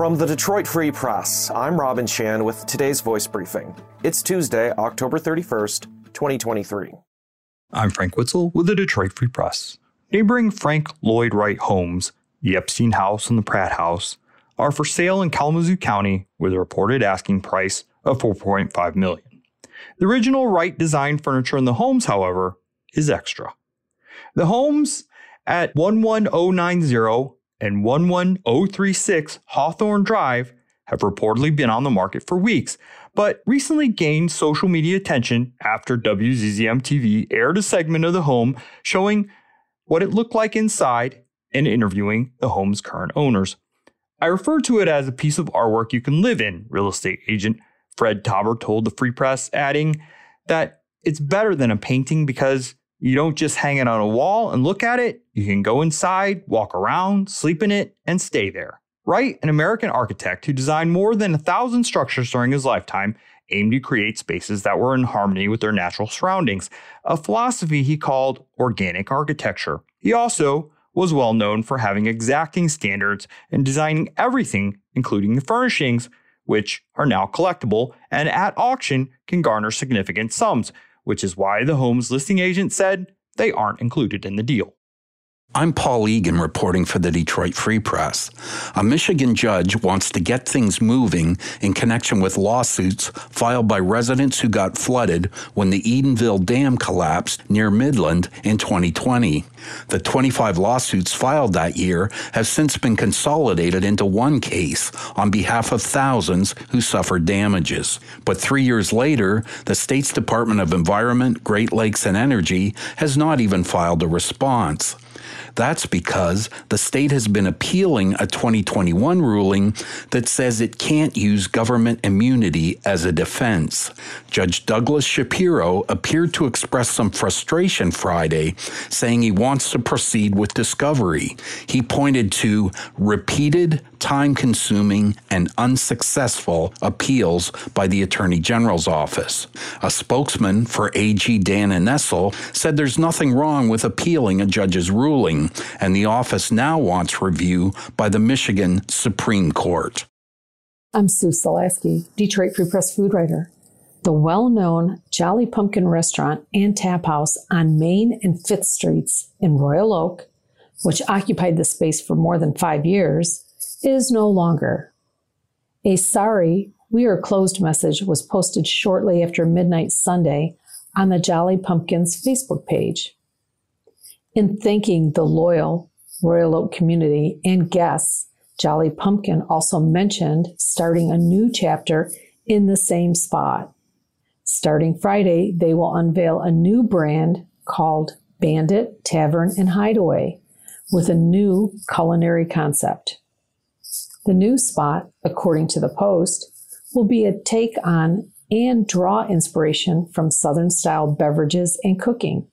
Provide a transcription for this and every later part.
From the Detroit Free Press, I'm Robin Chan with today's voice briefing. It's Tuesday, October 31st, 2023. I'm Frank Witsil with the Detroit Free Press. Neighboring Frank Lloyd Wright homes, the Eppstein House and the Pratt House, are for sale in Kalamazoo County with a reported asking price of 4.5 million. The original Wright designed furniture in the homes, however, is extra. The homes at 11090 and 11036 Hawthorne Drive have reportedly been on the market for weeks, but recently gained social media attention after WZZM TV aired a segment of the home showing what it looked like inside and interviewing the home's current owners. I refer to it as a piece of artwork you can live in, real estate agent Fred Tauber told the Free Press, adding that it's better than a painting because you don't just hang it on a wall and look at it. You can go inside, walk around, sleep in it, and stay there. Wright, an American architect who designed more than a thousand structures during his lifetime, aimed to create spaces that were in harmony with their natural surroundings, a philosophy he called organic architecture. He also was well known for having exacting standards and designing everything, including the furnishings, which are now collectible and at auction can garner significant sums, which is why the home's listing agent said they aren't included in the deal. I'm Paul Egan reporting for the Detroit Free Press. A Michigan judge wants to get things moving in connection with lawsuits filed by residents who got flooded when the Edenville Dam collapsed near Midland in 2020. The 25 lawsuits filed that year have since been consolidated into one case on behalf of thousands who suffered damages. But three years later, the state's Department of Environment, Great Lakes, and Energy has not even filed a response. That's because the state has been appealing a 2021 ruling that says it can't use government immunity as a defense. Judge Douglas Shapiro appeared to express some frustration Friday, saying he wants to proceed with discovery. He pointed to repeated, time consuming, and unsuccessful appeals by the Attorney General's office. A spokesman for AG Dana Nessel said there's nothing wrong with appealing a judge's ruling, and the office now wants review by the Michigan Supreme Court. I'm Sue Selasky, Detroit Free Press food writer. The well known Jolly Pumpkin restaurant and tap house on Main and Fifth Streets in Royal Oak, which occupied the space for more than five years, is no longer. A sorry, we are closed message was posted shortly after midnight Sunday on the Jolly Pumpkins Facebook page. In thanking the loyal Royal Oak community and guests, Jolly Pumpkin also mentioned starting a new chapter in the same spot. Starting Friday, they will unveil a new brand called Bandit Tavern and Hideaway with a new culinary concept. The new spot, according to the Post, will be a take on and draw inspiration from Southern style beverages and cooking.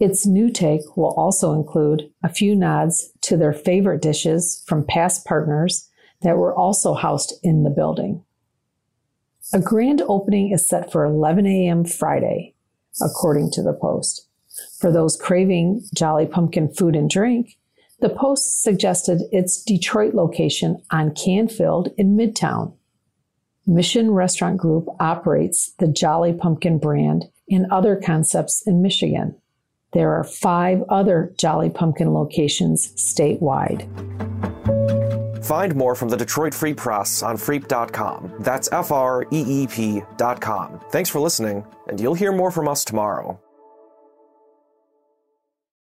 Its new take will also include a few nods to their favorite dishes from past partners that were also housed in the building. A grand opening is set for 11 a.m. Friday, according to the Post. For those craving Jolly Pumpkin food and drink, the Post suggested its Detroit location on Canfield in Midtown. Mission Restaurant Group operates the Jolly Pumpkin brand and other concepts in Michigan. There are five other Jolly Pumpkin locations statewide. Find more from the Detroit Free Press on freep.com. That's F R E E P.com. Thanks for listening, and you'll hear more from us tomorrow.